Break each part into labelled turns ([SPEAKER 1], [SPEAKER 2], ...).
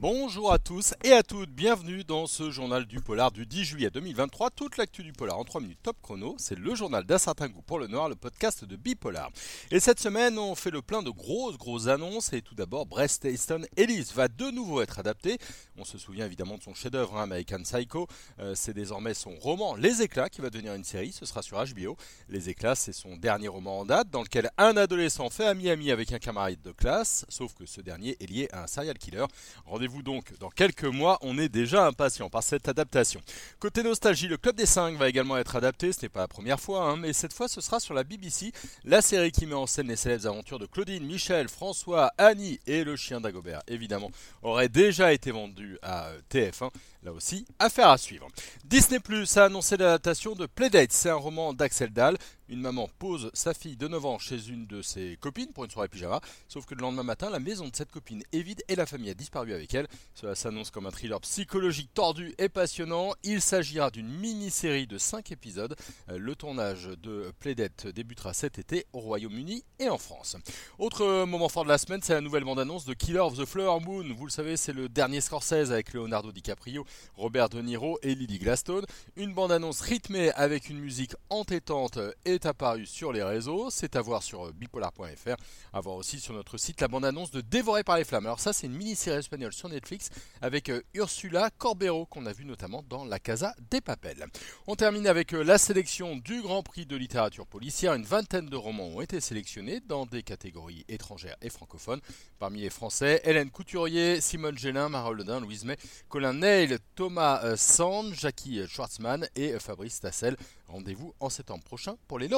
[SPEAKER 1] Bonjour à tous et à toutes, bienvenue dans ce journal du polar du 10 juillet 2023. Toute l'actu du polar en 3 minutes top chrono, c'est le journal d'un certain goût pour le noir, le podcast de Bipolar. Et cette semaine, on fait le plein de grosses grosses annonces et tout d'abord, Brest Easton Ellis va de nouveau être adapté. On se souvient évidemment de son chef-d'œuvre, hein, American Psycho. Euh, c'est désormais son roman Les Éclats qui va devenir une série, ce sera sur HBO. Les Éclats, c'est son dernier roman en date dans lequel un adolescent fait ami-ami avec un camarade de classe, sauf que ce dernier est lié à un serial killer. Donc dans quelques mois, on est déjà impatient par cette adaptation. Côté nostalgie, le Club des 5 va également être adapté, ce n'est pas la première fois, hein, mais cette fois ce sera sur la BBC, la série qui met en scène les célèbres aventures de Claudine, Michel, François, Annie et le chien d'Agobert, évidemment, aurait déjà été vendu à euh, TF1. Là aussi, affaire à suivre. Disney Plus a annoncé l'adaptation de Playdate. C'est un roman d'Axel Dahl. Une maman pose sa fille de 9 ans chez une de ses copines pour une soirée pyjama. Sauf que le lendemain matin, la maison de cette copine est vide et la famille a disparu avec elle. Cela s'annonce comme un thriller psychologique tordu et passionnant. Il s'agira d'une mini-série de 5 épisodes. Euh, le tournage de Playdate débutera cet été au Royaume-Uni et en France. Autre moment fort de la semaine, c'est la nouvelle bande-annonce de Killer of the Flower Moon. Vous le savez, c'est le dernier Scorsese avec Leonardo DiCaprio Robert De Niro et Lily Gladstone. Une bande-annonce rythmée avec une musique entêtante est apparue sur les réseaux. C'est à voir sur bipolar.fr. À voir aussi sur notre site la bande-annonce de Dévoré par les flammes. Alors ça, c'est une mini-série espagnole sur Netflix avec euh, Ursula Corbero qu'on a vu notamment dans La Casa des Papels. On termine avec euh, la sélection du Grand Prix de littérature policière. Une vingtaine de romans ont été sélectionnés dans des catégories étrangères et francophones. Parmi les Français, Hélène Couturier, Simone Gélin, Ledin, Louise May, Colin Neil, Thomas euh, Sand, Jackie Schwartzmann et Fabrice Tassel. Rendez-vous en septembre prochain pour les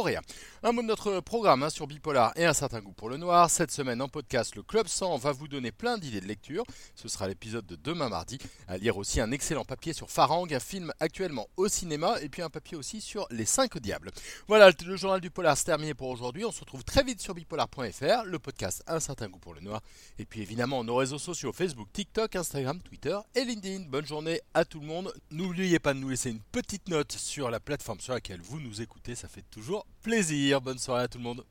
[SPEAKER 1] Un mot de notre programme hein, sur Bipolar et un certain goût pour le noir. Cette semaine en podcast, le Club 100 va vous donner plein d'idées de lecture. Ce sera l'épisode de demain mardi. À lire aussi un excellent papier sur Farang, un film actuellement au cinéma, et puis un papier aussi sur Les 5 Diables. Voilà, le journal du Polar c'est terminé pour aujourd'hui. On se retrouve très vite sur bipolar.fr, le podcast Un certain goût pour le noir. Et puis évidemment nos réseaux sociaux Facebook, TikTok, Instagram, Twitter et LinkedIn. Bonne journée à tout le monde. N'oubliez pas de nous laisser une petite note sur la plateforme sur laquelle vous nous écoutez, ça fait toujours plaisir. Bonne soirée à tout le monde.